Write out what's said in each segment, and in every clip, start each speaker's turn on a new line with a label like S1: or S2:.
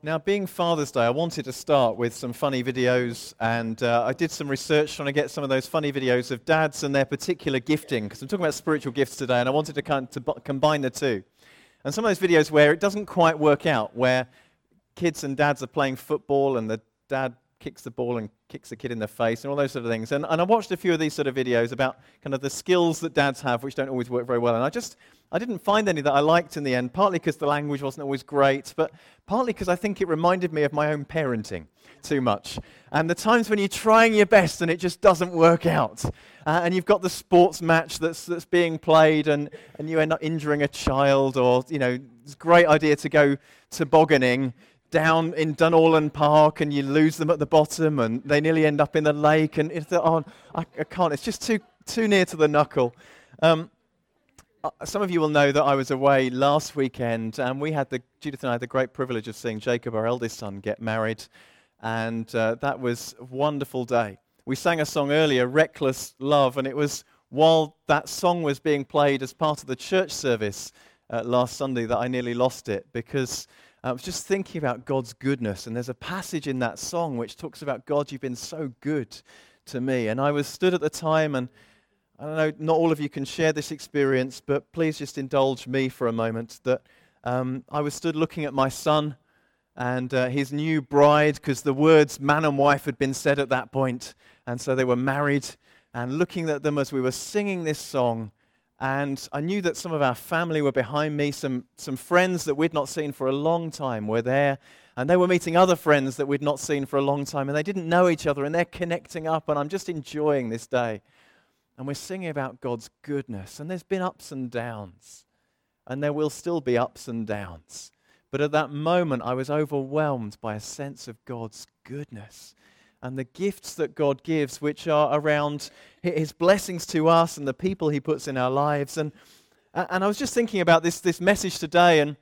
S1: Now, being Father's Day, I wanted to start with some funny videos, and uh, I did some research trying to get some of those funny videos of dads and their particular gifting, because I'm talking about spiritual gifts today, and I wanted to, kind of, to b- combine the two. And some of those videos where it doesn't quite work out, where kids and dads are playing football, and the dad kicks the ball and kicks a kid in the face, and all those sort of things. And, and I watched a few of these sort of videos about kind of the skills that dads have, which don't always work very well. And I just I didn't find any that I liked in the end, partly because the language wasn't always great, but partly because I think it reminded me of my own parenting too much. And the times when you're trying your best and it just doesn't work out. Uh, and you've got the sports match that's, that's being played and, and you end up injuring a child, or, you know, it's a great idea to go tobogganing down in Dunorlan Park and you lose them at the bottom and they nearly end up in the lake. And it's, oh, I, I can't, it's just too, too near to the knuckle. Um, uh, some of you will know that I was away last weekend, and we had the Judith and I had the great privilege of seeing Jacob, our eldest son, get married, and uh, that was a wonderful day. We sang a song earlier, "Reckless Love," and it was while that song was being played as part of the church service uh, last Sunday that I nearly lost it because I was just thinking about God's goodness, and there's a passage in that song which talks about God, you've been so good to me, and I was stood at the time and I don't know, not all of you can share this experience, but please just indulge me for a moment that um, I was stood looking at my son and uh, his new bride, because the words man and wife had been said at that point, and so they were married, and looking at them as we were singing this song. And I knew that some of our family were behind me, some, some friends that we'd not seen for a long time were there, and they were meeting other friends that we'd not seen for a long time, and they didn't know each other, and they're connecting up, and I'm just enjoying this day and we're singing about God's goodness. And there's been ups and downs, and there will still be ups and downs. But at that moment, I was overwhelmed by a sense of God's goodness and the gifts that God gives, which are around His blessings to us and the people He puts in our lives. And, and I was just thinking about this, this message today and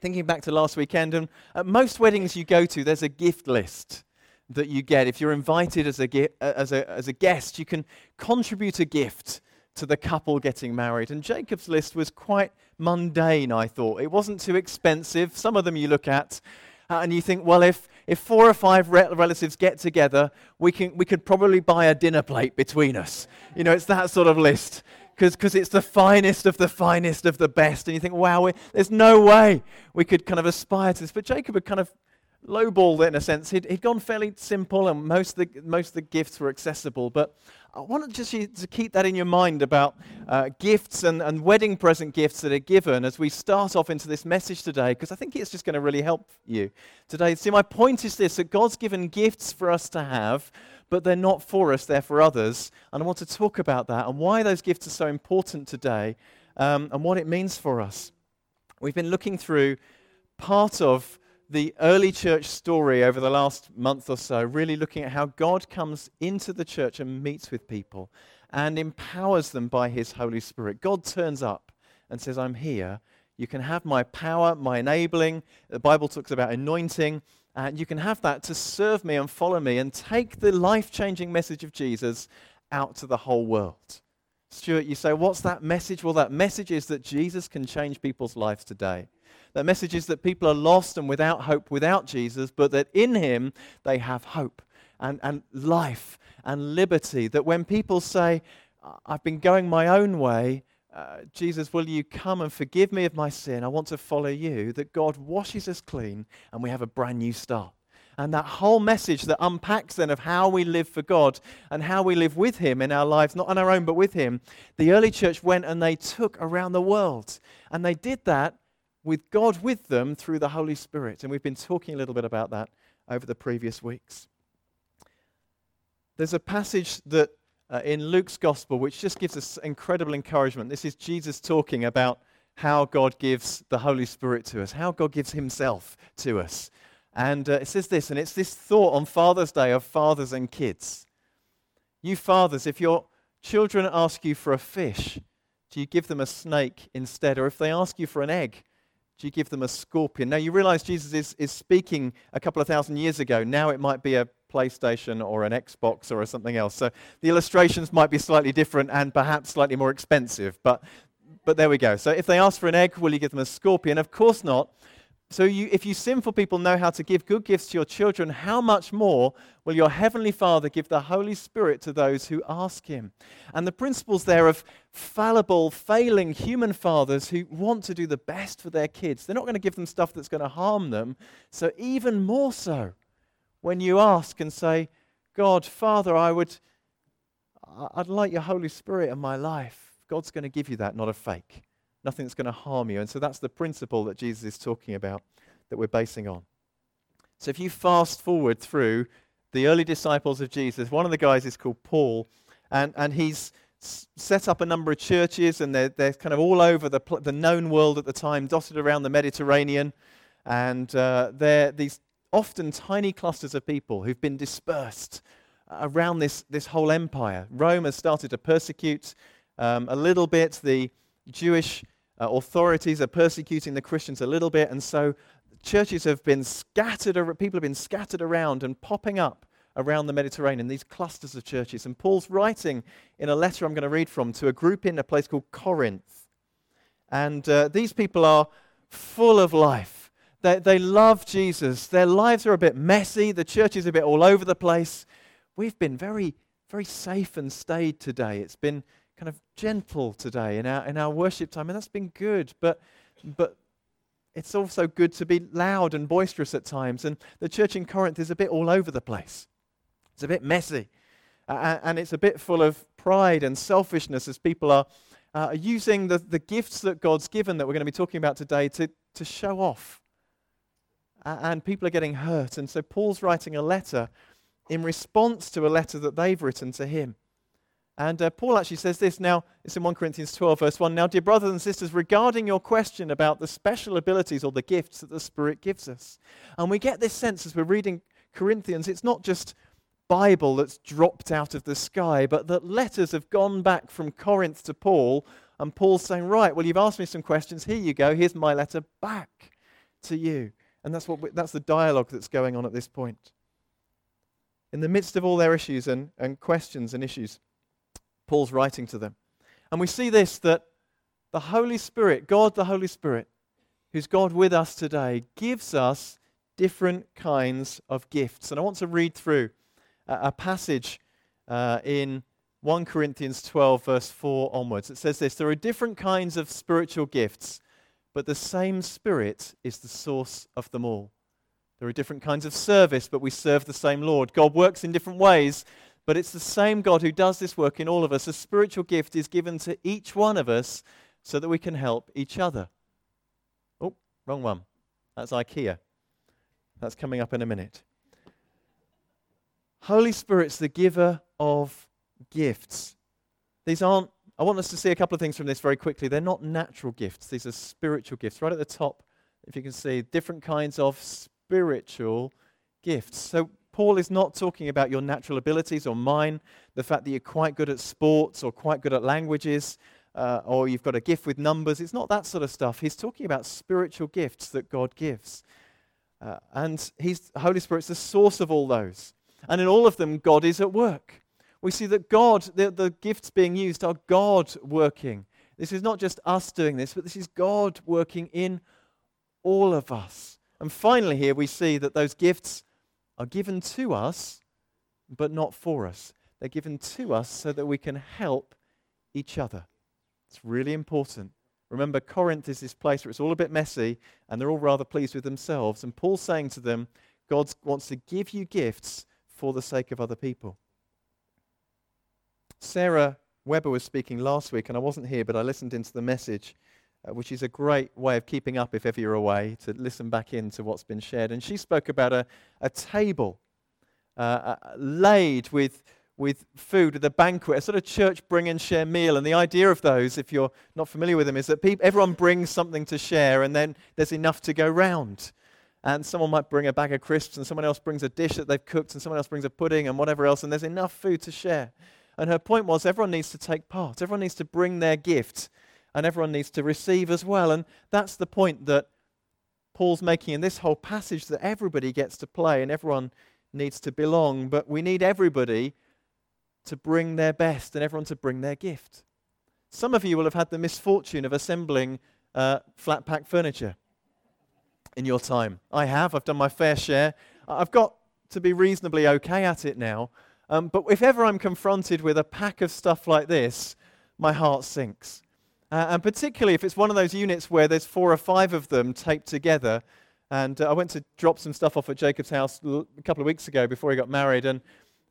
S1: thinking back to last weekend. And at most weddings you go to, there's a gift list that you get. If you're invited as a, as a, as a guest, you can contribute a gift to the couple getting married. And Jacob's list was quite mundane, I thought. It wasn't too expensive. Some of them you look at uh, and you think, well, if, if four or five re- relatives get together, we, can, we could probably buy a dinner plate between us. You know, it's that sort of list because it's the finest of the finest of the best. And you think, wow, there's no way we could kind of aspire to this. But Jacob had kind of lowballed it in a sense. He'd, he'd gone fairly simple, and most of the, most of the gifts were accessible. But I wanted just you to keep that in your mind about uh, gifts and, and wedding present gifts that are given as we start off into this message today, because I think it's just going to really help you today. See, my point is this that God's given gifts for us to have, but they're not for us, they're for others. And I want to talk about that and why those gifts are so important today um, and what it means for us. We've been looking through part of the early church story over the last month or so, really looking at how God comes into the church and meets with people and empowers them by his Holy Spirit. God turns up and says, I'm here. You can have my power, my enabling. The Bible talks about anointing. And you can have that to serve me and follow me and take the life changing message of Jesus out to the whole world. Stuart, you say, what's that message? Well, that message is that Jesus can change people's lives today. That message is that people are lost and without hope without Jesus, but that in him they have hope and, and life and liberty. That when people say, I've been going my own way, uh, Jesus, will you come and forgive me of my sin? I want to follow you. That God washes us clean and we have a brand new start. And that whole message that unpacks then of how we live for God and how we live with Him in our lives, not on our own, but with Him, the early church went and they took around the world. And they did that with God with them through the Holy Spirit. And we've been talking a little bit about that over the previous weeks. There's a passage that uh, in Luke's gospel which just gives us incredible encouragement. This is Jesus talking about how God gives the Holy Spirit to us, how God gives Himself to us. And uh, it says this, and it's this thought on Father's Day of fathers and kids. You fathers, if your children ask you for a fish, do you give them a snake instead? Or if they ask you for an egg, do you give them a scorpion? Now, you realize Jesus is, is speaking a couple of thousand years ago. Now it might be a PlayStation or an Xbox or something else. So the illustrations might be slightly different and perhaps slightly more expensive. But, but there we go. So if they ask for an egg, will you give them a scorpion? Of course not. So you, if you sinful people know how to give good gifts to your children, how much more will your heavenly Father give the Holy Spirit to those who ask him? And the principles there of fallible, failing human fathers who want to do the best for their kids, they're not going to give them stuff that's going to harm them. So even more so, when you ask and say, God, Father, I would, I'd like your Holy Spirit in my life. God's going to give you that, not a fake nothing that's going to harm you. And so that's the principle that Jesus is talking about that we're basing on. So if you fast forward through the early disciples of Jesus, one of the guys is called Paul, and, and he's set up a number of churches, and they're, they're kind of all over the, the known world at the time, dotted around the Mediterranean. And uh, they're these often tiny clusters of people who've been dispersed around this, this whole empire. Rome has started to persecute um, a little bit the Jewish uh, authorities are persecuting the Christians a little bit, and so churches have been scattered, people have been scattered around and popping up around the Mediterranean, these clusters of churches. And Paul's writing in a letter I'm going to read from to a group in a place called Corinth. And uh, these people are full of life. They, they love Jesus. Their lives are a bit messy. The church is a bit all over the place. We've been very, very safe and staid today. It's been kind of gentle today in our, in our worship time, and that's been good. But, but it's also good to be loud and boisterous at times. And the church in Corinth is a bit all over the place, it's a bit messy. Uh, and it's a bit full of pride and selfishness as people are uh, using the, the gifts that God's given that we're going to be talking about today to, to show off. And people are getting hurt. And so Paul's writing a letter in response to a letter that they've written to him. And uh, Paul actually says this now, it's in 1 Corinthians 12, verse 1. Now, dear brothers and sisters, regarding your question about the special abilities or the gifts that the Spirit gives us, and we get this sense as we're reading Corinthians, it's not just Bible that's dropped out of the sky, but that letters have gone back from Corinth to Paul, and Paul's saying, Right, well, you've asked me some questions. Here you go. Here's my letter back to you. And that's, what we, that's the dialogue that's going on at this point. In the midst of all their issues and, and questions and issues, Paul's writing to them. And we see this that the Holy Spirit, God the Holy Spirit, who's God with us today, gives us different kinds of gifts. And I want to read through a, a passage uh, in 1 Corinthians 12, verse 4 onwards. It says this There are different kinds of spiritual gifts, but the same Spirit is the source of them all. There are different kinds of service, but we serve the same Lord. God works in different ways, but it's the same God who does this work in all of us. A spiritual gift is given to each one of us so that we can help each other. Oh, wrong one. That's IKEA. That's coming up in a minute. Holy Spirit's the giver of gifts. These aren't, I want us to see a couple of things from this very quickly. They're not natural gifts, these are spiritual gifts. Right at the top, if you can see, different kinds of spiritual gifts. So Paul is not talking about your natural abilities or mine, the fact that you're quite good at sports or quite good at languages uh, or you've got a gift with numbers. It's not that sort of stuff. He's talking about spiritual gifts that God gives. Uh, and he's, Holy Spirit's the source of all those. And in all of them, God is at work. We see that God, the, the gifts being used are God working. This is not just us doing this, but this is God working in all of us. And finally, here we see that those gifts are given to us, but not for us. They're given to us so that we can help each other. It's really important. Remember, Corinth is this place where it's all a bit messy and they're all rather pleased with themselves. And Paul's saying to them, God wants to give you gifts for the sake of other people. Sarah Weber was speaking last week, and I wasn't here, but I listened into the message uh, which is a great way of keeping up if ever you're away, to listen back into what's been shared. And she spoke about a, a table uh, uh, laid with, with food, with a banquet, a sort of church bring and share meal. And the idea of those, if you're not familiar with them, is that everyone brings something to share and then there's enough to go round. And someone might bring a bag of crisps and someone else brings a dish that they've cooked and someone else brings a pudding and whatever else, and there's enough food to share. And her point was everyone needs to take part, everyone needs to bring their gift and everyone needs to receive as well. And that's the point that Paul's making in this whole passage that everybody gets to play and everyone needs to belong, but we need everybody to bring their best and everyone to bring their gift. Some of you will have had the misfortune of assembling uh, flat pack furniture. in your time. I have. I've done my fair share. I've got to be reasonably okay at it now. Um, but if ever I'm confronted with a pack of stuff like this, my heart sinks. Uh, and particularly if it's one of those units where there's four or five of them taped together. And uh, I went to drop some stuff off at Jacob's house l- a couple of weeks ago before he got married. And,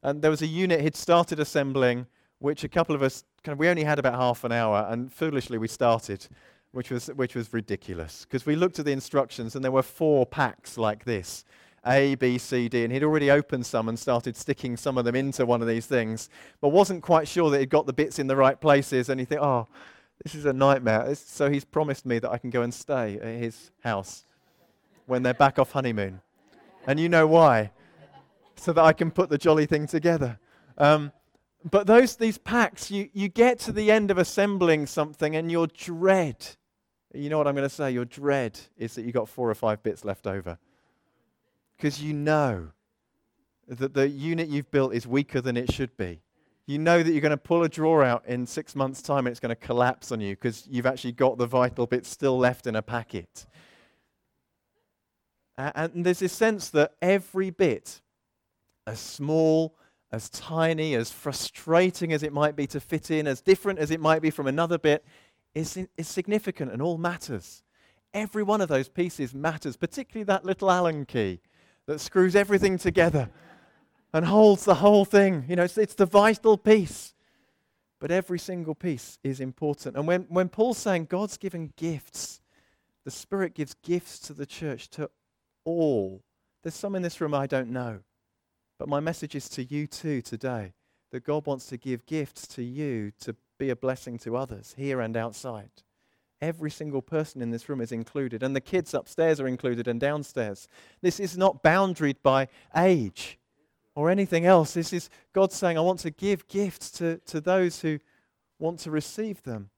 S1: and there was a unit he'd started assembling, which a couple of us kind of, we only had about half an hour. And foolishly we started, which was, which was ridiculous. Because we looked at the instructions and there were four packs like this. A, B, C, D, and he'd already opened some and started sticking some of them into one of these things, but wasn't quite sure that he'd got the bits in the right places. And he thought, oh, this is a nightmare. So he's promised me that I can go and stay at his house when they're back off honeymoon. And you know why? So that I can put the jolly thing together. Um, but those these packs, you, you get to the end of assembling something and your dread, you know what I'm going to say? Your dread is that you've got four or five bits left over because you know that the unit you've built is weaker than it should be. You know that you're going to pull a drawer out in six months' time and it's going to collapse on you because you've actually got the vital bits still left in a packet. And there's this sense that every bit, as small, as tiny, as frustrating as it might be to fit in, as different as it might be from another bit, is, is significant and all matters. Every one of those pieces matters, particularly that little Allen key that screws everything together and holds the whole thing. You know, it's, it's the vital piece. But every single piece is important. And when, when Paul's saying God's given gifts, the Spirit gives gifts to the church, to all. There's some in this room I don't know. But my message is to you too today that God wants to give gifts to you to be a blessing to others here and outside. Every single person in this room is included, and the kids upstairs are included and downstairs. This is not boundaried by age or anything else. This is God saying, I want to give gifts to, to those who want to receive them.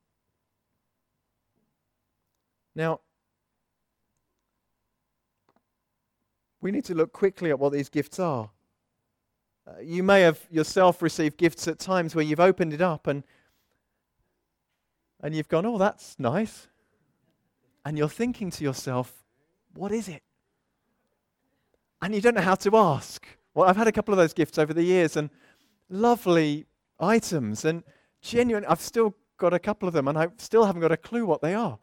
S1: Now, we need to look quickly at what these gifts are. Uh, you may have yourself received gifts at times where you've opened it up and and you've gone, oh, that's nice. And you're thinking to yourself, what is it? And you don't know how to ask. Well, I've had a couple of those gifts over the years and lovely items and genuine. I've still got a couple of them and I still haven't got a clue what they are.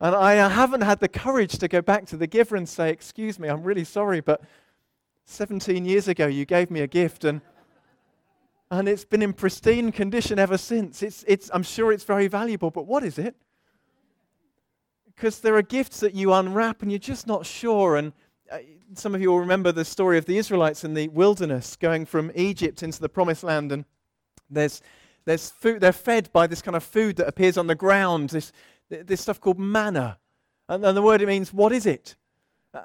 S1: And I haven't had the courage to go back to the giver and say, Excuse me, I'm really sorry, but 17 years ago you gave me a gift and and it's been in pristine condition ever since. It's, it's, I'm sure it's very valuable, but what is it? Because there are gifts that you unwrap and you're just not sure. And uh, some of you will remember the story of the Israelites in the wilderness going from Egypt into the promised land. And there's, there's food, they're fed by this kind of food that appears on the ground, this, this stuff called manna. And, the word it means, what is it?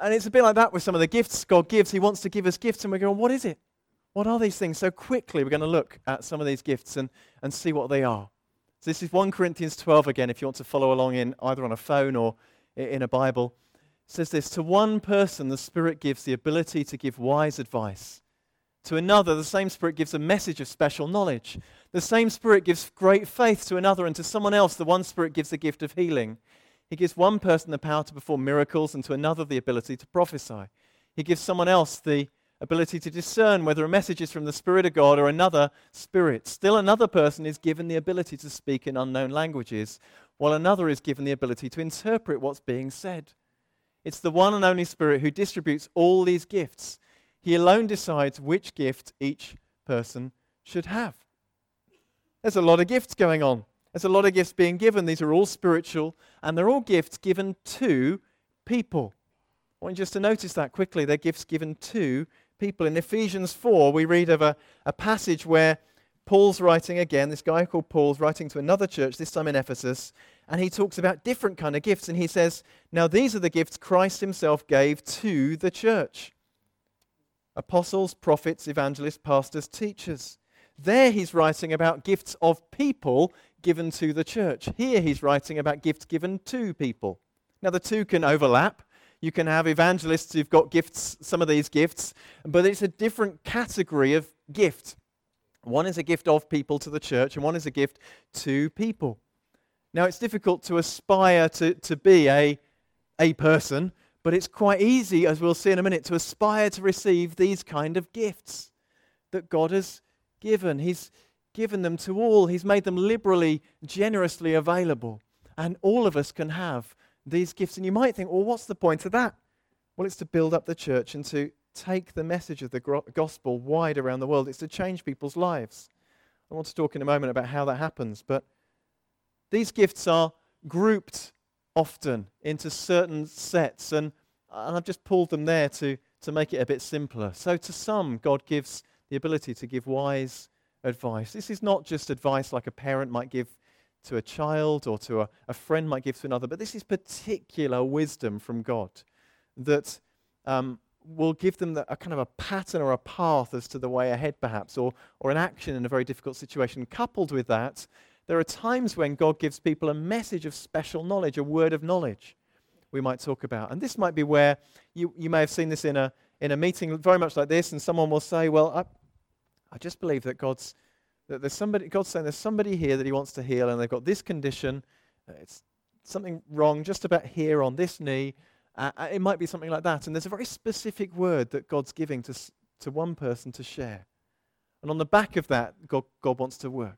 S1: And it's a bit like that with some of the gifts God gives. He wants to give us gifts, and we're going, what is it? What are these things? So quickly, we're going to look at some of these gifts and, and see what they are. So this is 1 Corinthians 12 again, if you want to follow along in either on a phone or in a Bible. Says this To one person, the Spirit gives the ability to give wise advice. To another, the same Spirit gives a message of special knowledge. The same Spirit gives great faith to another, and to someone else, the one Spirit gives the gift of healing. He gives one person the power to perform miracles, and to another, the ability to prophesy. He gives someone else the ability to discern whether a message is from the Spirit of God or another spirit. Still, another person is given the ability to speak in unknown languages, while another is given the ability to interpret what's being said. It's the one and only Spirit who distributes all these gifts. He alone decides which gift each person should have. There's a lot of gifts going on. There's a lot of gifts being given. These are all spiritual, and they're all gifts given to people. I want you just to notice that quickly. They're gifts given to people. In Ephesians 4, we read of a, a passage where Paul's writing again, this guy called Paul's writing to another church, this time in Ephesus, and he talks about different kind of gifts. And he says, Now these are the gifts Christ himself gave to the church apostles, prophets, evangelists, pastors, teachers. There he's writing about gifts of people given to the church. Here he's writing about gifts given to people. Now the two can overlap. You can have evangelists who've got gifts, some of these gifts, but it's a different category of gift. One is a gift of people to the church, and one is a gift to people. Now, it's difficult to aspire to, to be a, a person, But it's quite easy, as we'll see in a minute, to aspire to receive these kind of gifts that God has given. He's given them to all, He's made them liberally, generously available. And all of us can have these gifts. And you might think, well, what's the point of that? Well, it's to build up the church and to take the message of the gospel wide around the world. It's to change people's lives. I want to talk in a moment about how that happens. But these gifts are grouped often into certain sets, and, and I've just pulled them there to, to make it a bit simpler. So, to some, God gives the ability to give wise advice. This is not just advice like a parent might give to a child or to a, a friend might give to another, but this is particular wisdom from God that um, will give them the, a kind of a pattern or a path as to the way ahead, perhaps, or, or an action in a very difficult situation. Coupled with that, there are times when God gives people a message of special knowledge, a word of knowledge, we might talk about. And this might be where you, you may have seen this in a, in a meeting very much like this, and someone will say, Well, I, I just believe that God's that there's somebody God's saying there's somebody here that He wants to heal, and they've got this condition. It's something wrong just about here on this knee. Uh, uh, it might be something like that. And there's a very specific word that God's giving to, to one person to share. And on the back of that, God, God wants to work.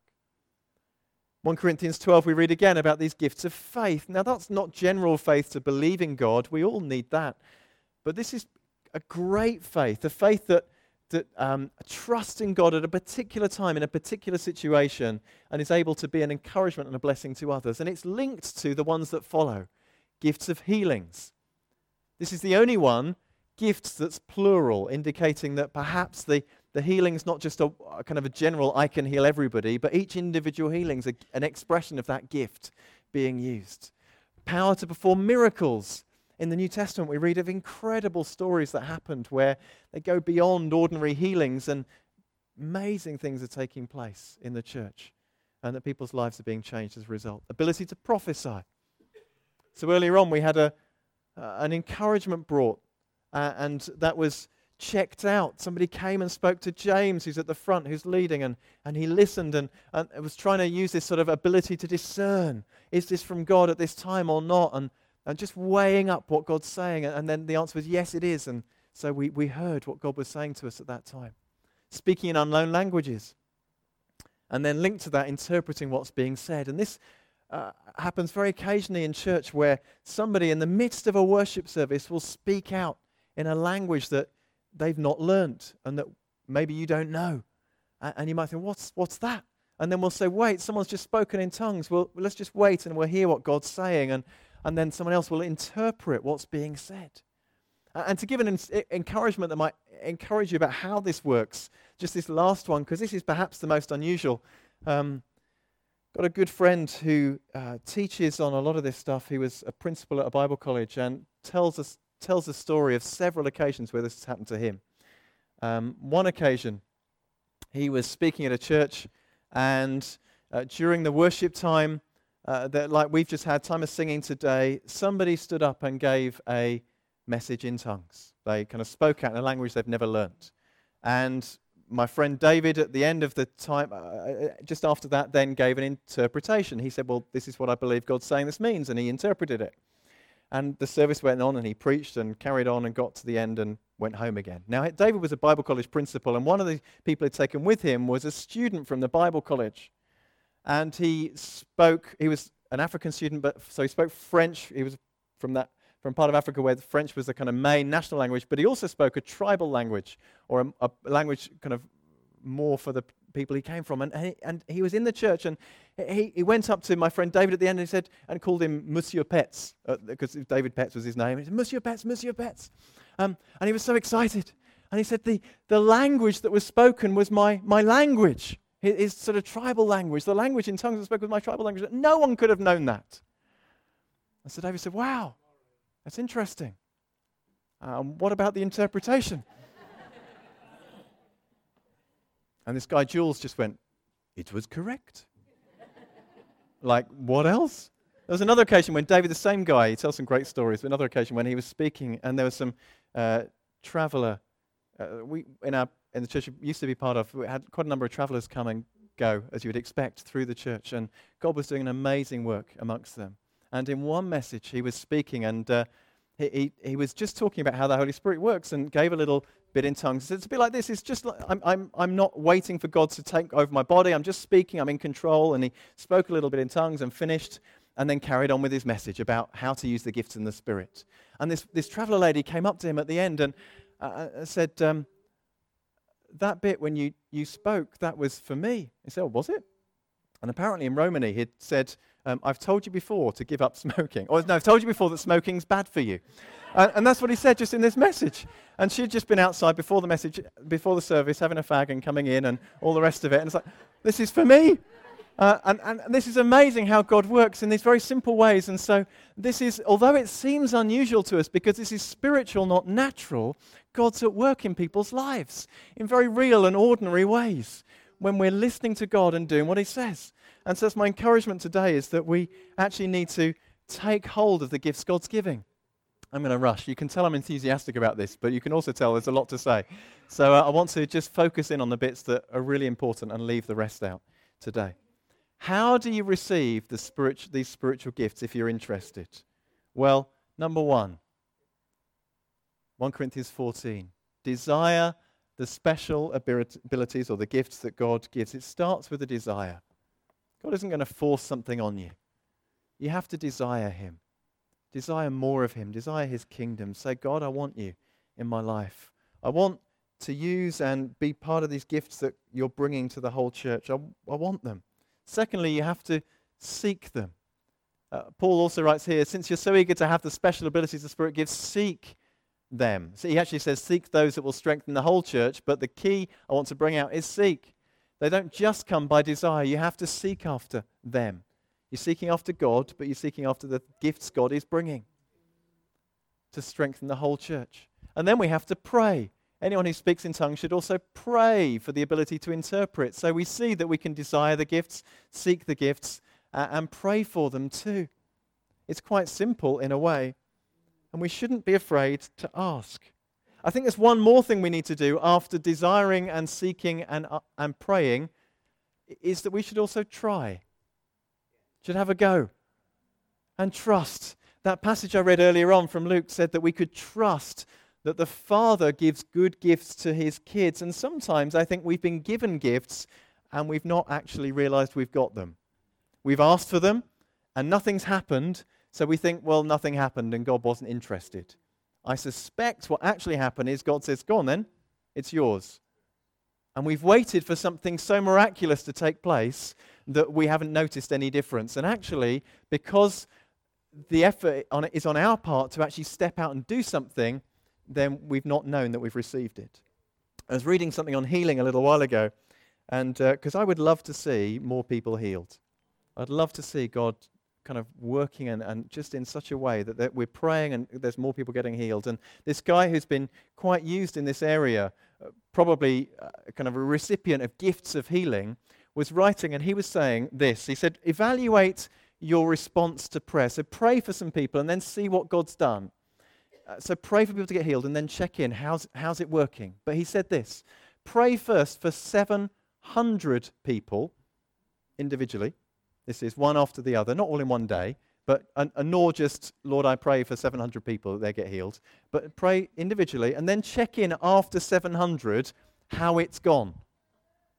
S1: 1 Corinthians 12, we read again about these gifts of faith. Now, that's not general faith to believe in God. We all need that. But this is a great faith, a faith that that um, trusts in God at a particular time in a particular situation and is able to be an encouragement and a blessing to others. And it's linked to the ones that follow gifts of healings. This is the only one, gifts that's plural, indicating that perhaps the, the healing is not just a, a, kind of a general, I can heal everybody, but each individual healing is an expression of that gift being used. Power to perform miracles in the New Testament, we read of incredible stories that happened where they go beyond ordinary healings and amazing things are taking place in the church and that people's lives are being changed as a result. Ability to prophesy. So earlier on, we had a, uh, an encouragement brought, uh, and that was checked out. Somebody came and spoke to James, who's at the front, who's leading, and, and he listened and, and was trying to use this sort of ability to discern is this from God at this time or not? And and just weighing up what God's saying. And then the answer was, yes, it is. And so we, we heard what God was saying to us at that time. Speaking in unknown languages. And then linked to that, interpreting what's being said. And this uh, happens very occasionally in church where somebody in the midst of a worship service will speak out in a language that they've not learnt and that maybe you don't know. And, and you might think, what's, what's that? And then we'll say, wait, someone's just spoken in tongues. Well, let's just wait and we'll hear what God's saying. And, and then someone else will interpret what's being said. And to give an encouragement that might encourage you about how this works, just this last one, because this is perhaps the most unusual. Um, got a good friend who uh, teaches on a lot of this stuff. He was a principal at a Bible college and tells us tells a story of several occasions where this has happened to him. Um, one occasion, he was speaking at a church, and uh, during the worship time, uh, that, like we've just had time of singing today, somebody stood up and gave a message in tongues. They kind of spoke out in a language they've never learnt. And my friend David, at the end of the time, uh, uh, just after that, then gave an interpretation. He said, Well, this is what I believe God's saying this means. And he interpreted it. And the service went on, and he preached and carried on and got to the end and went home again. Now, David was a Bible college principal, and one of the people he'd taken with him was a student from the Bible college and he spoke, he was an African student, but so he spoke French. He was from that from part of Africa where French was the kind of main national language, but he also spoke a tribal language or a, a language kind of more for the people he came from. And, he, and he was in the church, and he, he went up to my friend David at the end and he said, and called him Monsieur Petts, because uh, David Petts was his name. He said, Monsieur Petts, Monsieur Petts. Um, and he was so excited. And he said, the, the language that was spoken was my, my language his, sort of tribal language, the language in tongues I spoke was my tribal language, no one could have known that. And so David said, Wow, that's interesting. Um, what about the interpretation? and this guy, Jules, just went, It was correct. like, what else? There was another occasion when David, the same guy, he tells some great stories, but another occasion when he was speaking and there was some uh, traveler. Uh, we, in our in the church used to be part of, we had quite a number of travelers come and go, as you would expect, through the church. And God was doing an amazing work amongst them. And in one message, he was speaking, and uh, he, he, he was just talking about how the Holy Spirit works and gave a little bit in tongues. It's a bit like this. It's just like I'm, I'm, I'm not waiting for God to take over my body. I'm just speaking. I'm in control. And he spoke a little bit in tongues and finished and then carried on with his message about how to use the gifts in the Spirit. And this, this traveler lady came up to him at the end and uh, uh said, um, That bit when you, you spoke, that was for me. He said, oh, Was it? And apparently in Romany, he'd said, um, I've told you before to give up smoking. Or no, I've told you before that smoking's bad for you. and, and that's what he said just in this message. And she'd just been outside before the message, before the service, having a fag and coming in and all the rest of it. And it's like, this is for me. Uh, and, and, and this is amazing how God works in these very simple ways. And so, this is, although it seems unusual to us because this is spiritual, not natural, God's at work in people's lives in very real and ordinary ways when we're listening to God and doing what He says. And so, that's my encouragement today is that we actually need to take hold of the gifts God's giving. I'm going to rush. You can tell I'm enthusiastic about this, but you can also tell there's a lot to say. So, uh, I want to just focus in on the bits that are really important and leave the rest out today. How do you receive the these spiritual gifts if you're interested? Well, number one, 1 Corinthians 14. Desire the special abilities or the gifts that God gives. It starts with a desire. God isn't going to force something on you. You have to desire Him. Desire more of Him. Desire His kingdom. Say, God, I want you in my life. I want to use and be part of these gifts that you're bringing to the whole church. I, I want them. Secondly, you have to seek them. Uh, Paul also writes here, since you're so eager to have the special abilities the Spirit gives, seek them. So he actually says, seek those that will strengthen the whole church, but the key I want to bring out is seek. They don't just come by desire, you have to seek after them. You're seeking after God, but you're seeking after the gifts God is bringing to strengthen the whole church. And then we have to pray. Anyone who speaks in tongues should also pray for the ability to interpret. So we see that we can desire the gifts, seek the gifts, uh, and pray for them too. It's quite simple in a way, and we shouldn't be afraid to ask. I think there's one more thing we need to do after desiring and seeking and, uh, and praying is that we should also try. Should have a go and trust. That passage I read earlier on from Luke said that we could trust that the Father gives good gifts to his kids. And sometimes I think we've been given gifts and we've not actually realized we've got them. We've asked for them and nothing's happened. So we think, well, nothing happened and God wasn't interested. I suspect what actually happened is God says, go on then, it's yours. And we've waited for something so miraculous to take place that we haven't noticed any difference. And actually, because the effort on is on our part to actually step out and do something, then we've not known that we've received it. I was reading something on healing a little while ago, and because uh, I would love to see more people healed. I'd love to see God kind of working and, and just in such a way that, that we're praying and there's more people getting healed. And this guy who's been quite used in this area, uh, probably uh, kind of a recipient of gifts of healing, was writing and he was saying this. He said, Evaluate your response to prayer. So pray for some people and then see what God's done. Uh, so pray for people to get healed and then check in. How's, how's it working? But he said this pray first for 700 people individually. This is one after the other, not all in one day, but and, and nor just, Lord, I pray for 700 people that they get healed. But pray individually and then check in after 700 how it's gone.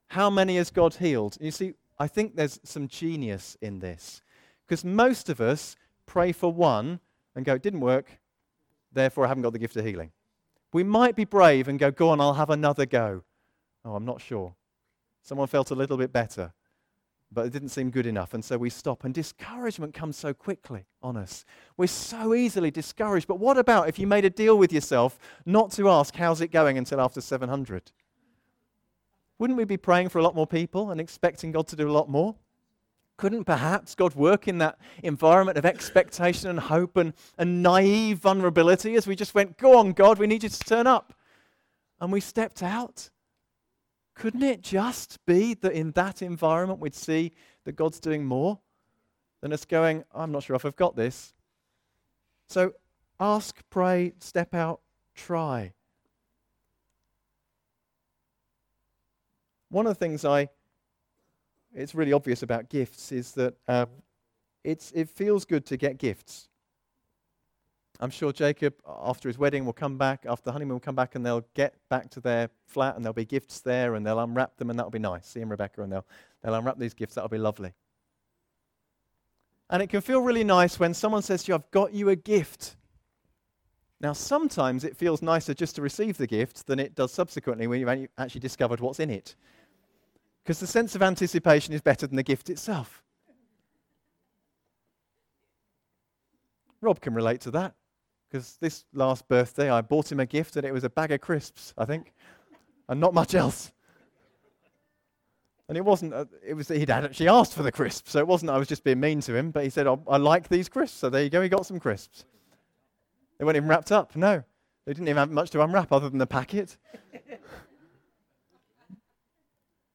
S1: How many has God healed? You see, I think there's some genius in this. Because most of us pray for one and go, it didn't work, therefore I haven't got the gift of healing. We might be brave and go, go on, I'll have another go. Oh, I'm not sure. Someone felt a little bit better, but it didn't seem good enough. And so we stop. And discouragement comes so quickly on us. We're so easily discouraged. But what about if you made a deal with yourself not to ask, how's it going until after 700? Wouldn't we be praying for a lot more people and expecting God to do a lot more? Couldn't perhaps God work in that environment of expectation and hope and, and naive vulnerability as we just went, Go on, God, we need you to turn up? And we stepped out. Couldn't it just be that in that environment we'd see that God's doing more than us going, I'm not sure if I've got this? So ask, pray, step out, try. One of the things I it's really obvious about gifts is that uh, it's, it feels good to get gifts. I'm sure Jacob, after his wedding, will come back, after the honeymoon, will come back and they'll get back to their flat and there'll be gifts there and they'll unwrap them and that'll be nice. See him, Rebecca, and they'll, they'll unwrap these gifts. That'll be lovely. And it can feel really nice when someone says to you, I've got you a gift. Now, sometimes it feels nicer just to receive the gift than it does subsequently when you've actually discovered what's in it. Because the sense of anticipation is better than the gift itself. Rob can relate to that. Because this last birthday, I bought him a gift and it was a bag of crisps, I think, and not much else. And it wasn't, uh, it was, he'd actually asked for the crisps, so it wasn't I was just being mean to him, but he said, oh, I like these crisps, so there you go, he got some crisps. They weren't even wrapped up, no. They didn't even have much to unwrap other than the packet.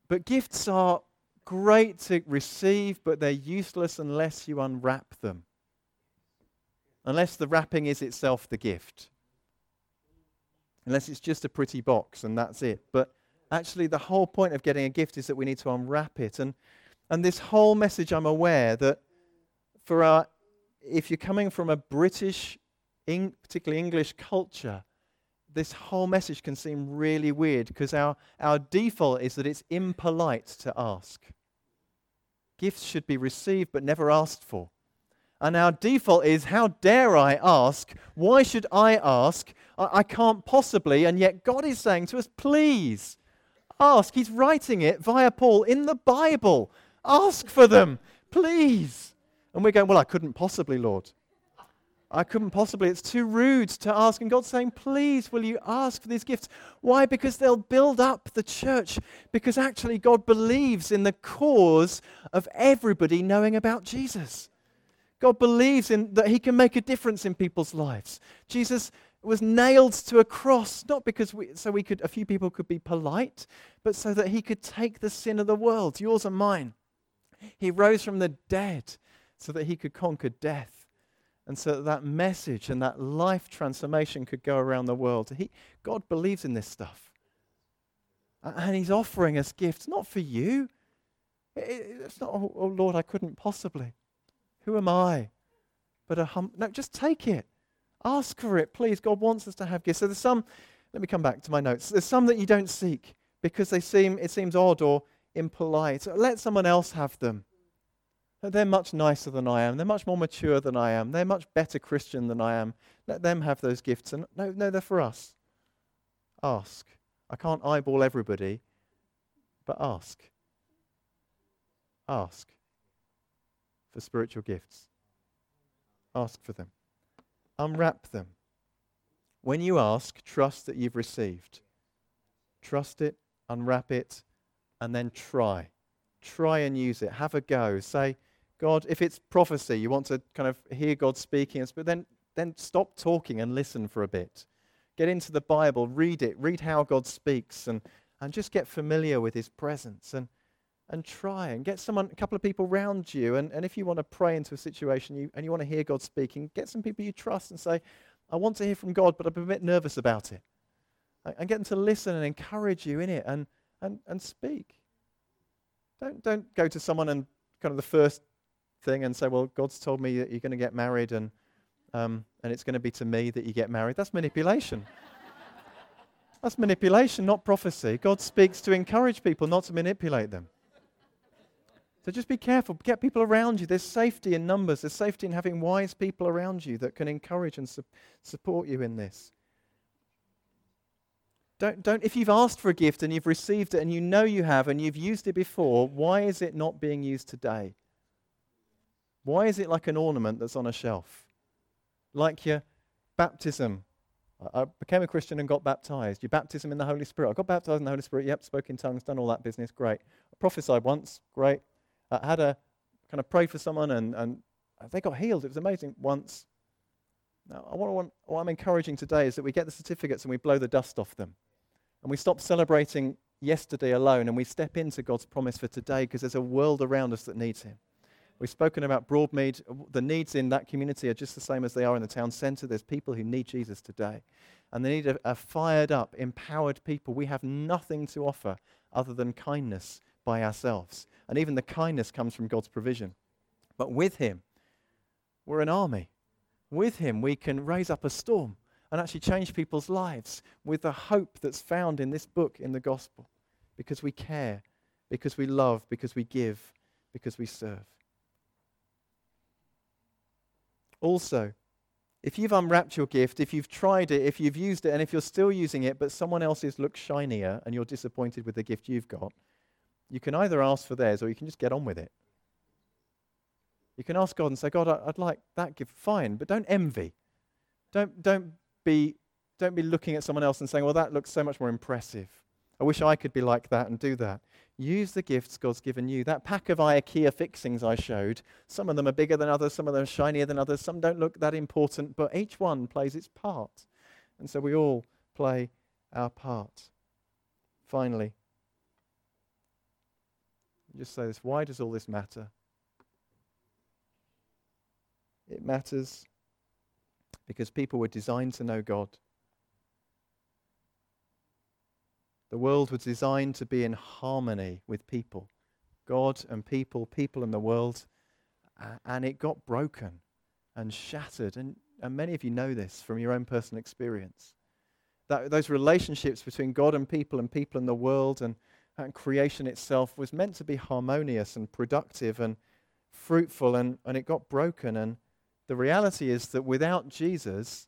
S1: but gifts are great to receive, but they're useless unless you unwrap them unless the wrapping is itself the gift. Unless it's just a pretty box and that's it. But actually, the whole point of getting a gift is that we need to unwrap it. And, and this whole message, I'm aware that for our, if you're coming from a British, in, particularly English culture, this whole message can seem really weird because our, our default is that it's impolite to ask. Gifts should be received but never asked for. And our default is, how dare I ask? Why should I ask? I, I, can't possibly. And yet God is saying to us, please ask. He's writing it via Paul in the Bible. Ask for them, please. And we're going, well, I couldn't possibly, Lord. I couldn't possibly. It's too rude to ask. And God's saying, please, will you ask for these gifts? Why? Because they'll build up the church. Because actually, God believes in the cause of everybody knowing about Jesus. God believes in that he can make a difference in people's lives. Jesus was nailed to a cross not because we, so we could a few people could be polite, but so that he could take the sin of the world, yours and mine. He rose from the dead so that he could conquer death. And so that, that message and that life transformation could go around the world. He, God believes in this stuff. And he's offering us gifts, not for you. It's not, oh, oh Lord, I couldn't possibly. Who am I? But a hum. No, just take it. Ask for it, please. God wants us to have gifts. So there's some, let me come back to my notes. There's some that you don't seek because they seem, it seems odd or impolite. Let someone else have them. They're much nicer than I am. They're much more mature than I am. They're much better Christian than I am. Let them have those gifts. And no, no, they're for us. Ask. I can't eyeball everybody, but ask. Ask for spiritual gifts. Ask for them. Unwrap them. When you ask, trust that you've received. Trust it, unwrap it, and then try. Try and use it. Have a go. Say, God, if it's prophecy, you want to kind of hear God speaking, but then, then stop talking and listen for a bit. Get into the Bible, read it, read how God speaks, and, and just get familiar with his presence. And, and try and get someone, a couple of people around you. And, and if you want to pray into a situation you, and you want to hear God speaking, get some people you trust and say, I want to hear from God, but I'm a bit nervous about it. And get them to listen and encourage you in it and, and, and speak. Don't, don't go to someone and kind of the first thing and say, Well, God's told me that you're going to get married and, um, and it's going to be to me that you get married. That's manipulation. That's manipulation, not prophecy. God speaks to encourage people, not to manipulate them. So just be careful. Get people around you. There's safety in numbers. There's safety in having wise people around you that can encourage and su- support you in this. Don't, don't, if you've asked for a gift and you've received it and you know you have and you've used it before, why is it not being used today? Why is it like an ornament that's on a shelf? Like your baptism. I became a Christian and got baptized. Your baptism in the Holy Spirit. I got baptized in the Holy Spirit. Yep, spoke in tongues, done all that business. Great. I prophesied once. Great. I had a kind of pray for someone and, and they got healed. It was amazing once. Now, I want, what I'm encouraging today is that we get the certificates and we blow the dust off them. And we stop celebrating yesterday alone and we step into God's promise for today because there's a world around us that needs Him. We've spoken about Broadmead. The needs in that community are just the same as they are in the town centre. There's people who need Jesus today. And they need a, a fired up, empowered people. We have nothing to offer other than kindness by ourselves. And even the kindness comes from God's provision. But with Him, we're an army. With Him, we can raise up a storm and actually change people's lives with the hope that's found in this book, in the gospel, because we care, because we love, because we give, because we serve. Also, if you've unwrapped your gift, if you've tried it, if you've used it, and if you're still using it, but someone else's looks shinier and you're disappointed with the gift you've got, you can either ask for theirs or you can just get on with it. You can ask God and say, God, I'd like that gift. Fine, but don't envy. Don't, don't, be, don't be looking at someone else and saying, well, that looks so much more impressive. I wish I could be like that and do that. Use the gifts God's given you. That pack of IKEA fixings I showed, some of them are bigger than others, some of them are shinier than others, some don't look that important, but each one plays its part. And so we all play our part. Finally, just say this why does all this matter? It matters because people were designed to know God. The world was designed to be in harmony with people God and people, people and the world. And it got broken and shattered. And, and many of you know this from your own personal experience. That, those relationships between God and people and people and the world and, and creation itself was meant to be harmonious and productive and fruitful, and, and it got broken. And the reality is that without Jesus,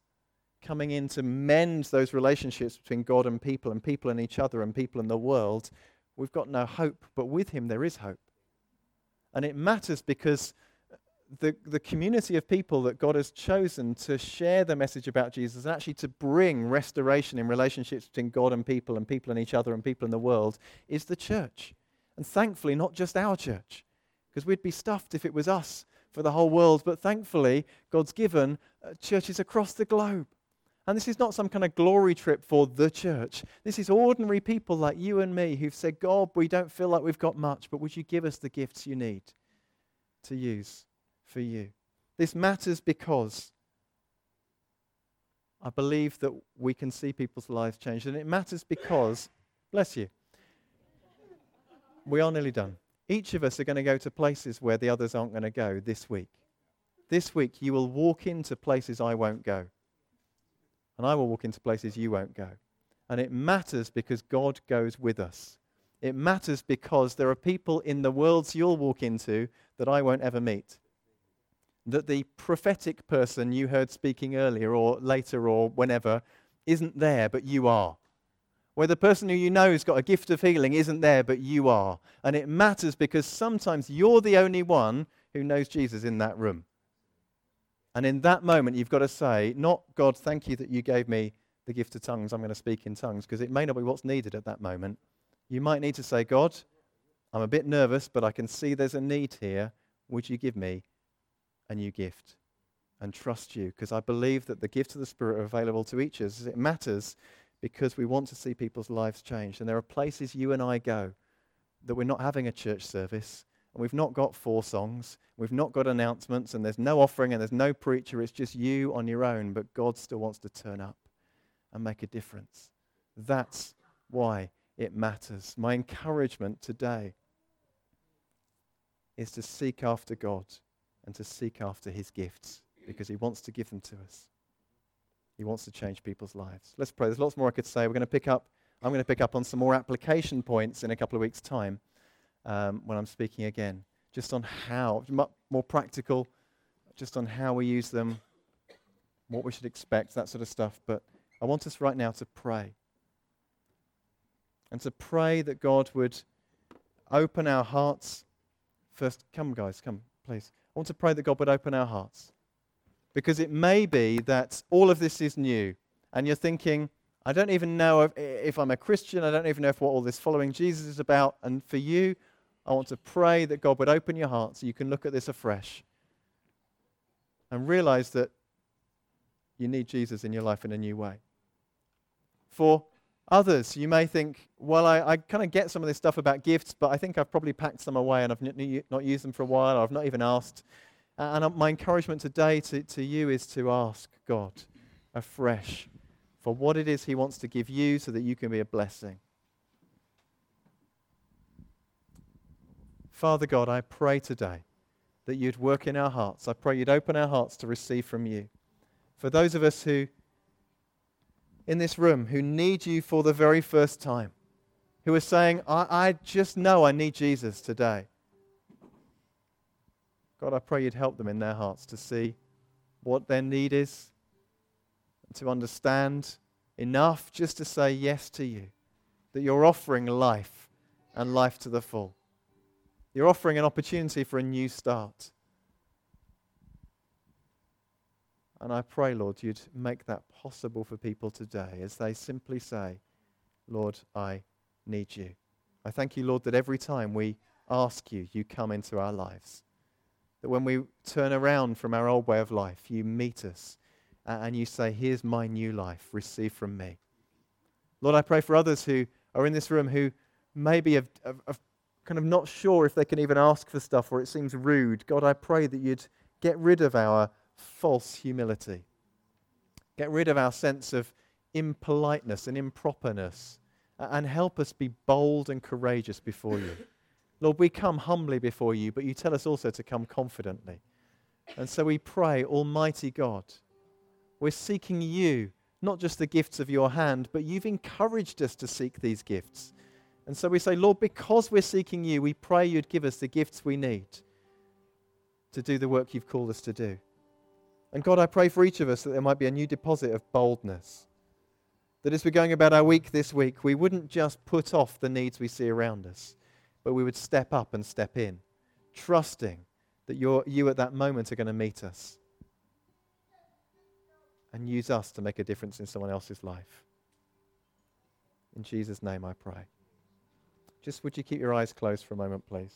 S1: coming in to mend those relationships between God and people, and people and each other, and people and the world, we've got no hope. But with Him, there is hope. And it matters because the, the community of people that God has chosen to share the message about Jesus and actually to bring restoration in relationships between God and people, and people and each other, and people in the world is the church. And thankfully, not just our church, because we'd be stuffed if it was us for the whole world. But thankfully, God's given uh, churches across the globe and this is not some kind of glory trip for the church. This is ordinary people like you and me who've said, God, we don't feel like we've got much, but would you give us the gifts you need to use for you? This matters because I believe that we can see people's lives change. And it matters because, bless you, we are nearly done. Each of us are going to go to places where the others aren't going to go this week. This week, you will walk into places I won't go and I will walk into places you won't go. And it matters because God goes with us. It matters because there are people in the worlds you'll walk into that I won't ever meet. That the prophetic person you heard speaking earlier or later or whenever isn't there, but you are. Where the person who you know has got a gift of healing isn't there, but you are. And it matters because sometimes you're the only one who knows Jesus in that room. And in that moment, you've got to say, not God, thank you that you gave me the gift of tongues. I'm going to speak in tongues, because it may not be what's needed at that moment. You might need to say, God, I'm a bit nervous, but I can see there's a need here. Would you give me a new gift? And trust you, because I believe that the gifts of the Spirit are available to each of us. It matters because we want to see people's lives change. And there are places you and I go that we're not having a church service and we've not got four songs, we've not got announcements, and there's no offering, and there's no preacher. It's just you on your own, but God still wants to turn up and make a difference. That's why it matters. My encouragement today is to seek after God and to seek after his gifts because he wants to give them to us. He wants to change people's lives. Let's pray. There's lots more I could say. We're going to pick up I'm going to pick up on some more application points in a couple of weeks' time um, when I'm speaking again, just on how, more practical, just on how we use them, what we should expect, that sort of stuff. But I want us right now to pray. And to pray that God would open our hearts. First, come, guys, come, please. I want to pray that God would open our hearts. Because it may be that all of this is new, and you're thinking, I don't even know if, if I'm a Christian. I don't even know if what all this following Jesus is about. And for you, I want to pray that God would open your heart so you can look at this afresh and realize that you need Jesus in your life in a new way. For others, you may think, well, I, I kind of get some of this stuff about gifts, but I think I've probably packed some away and I've n- not used them for a while, or I've not even asked. And uh, my encouragement today to, to you is to ask God afresh for what it is He wants to give you so that you can be a blessing. Father God, I pray today that you'd work in our hearts. I pray you'd open our hearts to receive from you. For those of us who, in this room, who need you for the very first time, who are saying, I, I just know I need Jesus today. God, I pray you'd help them in their hearts to see what their need is, to understand enough just to say yes to you, that you're offering life and life to the full. You're offering an opportunity for a new start. And I pray, Lord, you'd make that possible for people today as they simply say, Lord, I need you. I thank you, Lord, that every time we ask you, you come into our lives. That when we turn around from our old way of life, you meet us and you say, Here's my new life, receive from me. Lord, I pray for others who are in this room who maybe have, have, have kind of not sure if they can even ask for stuff or it seems rude. God, I pray that you'd get rid of our false humility, get rid of our sense of impoliteness and improperness and help us be bold and courageous before you. Lord, we come humbly before you, but you tell us also to come confidently. And so we pray, Almighty God, we're seeking you, not just the gifts of your hand, but you've encouraged us to seek these gifts. And so we say, Lord, because we're seeking you, we pray you'd give us the gifts we need to do the work you've called us to do. And God, I pray for each of us that there might be a new deposit of boldness that as we're going about our week this week, we wouldn't just put off the needs we see around us, but we would step up and step in, trusting that you you at that moment are going to meet us and use us to make a difference in someone else's life. In Jesus' name I pray. Just would you keep your eyes closed for a moment, please?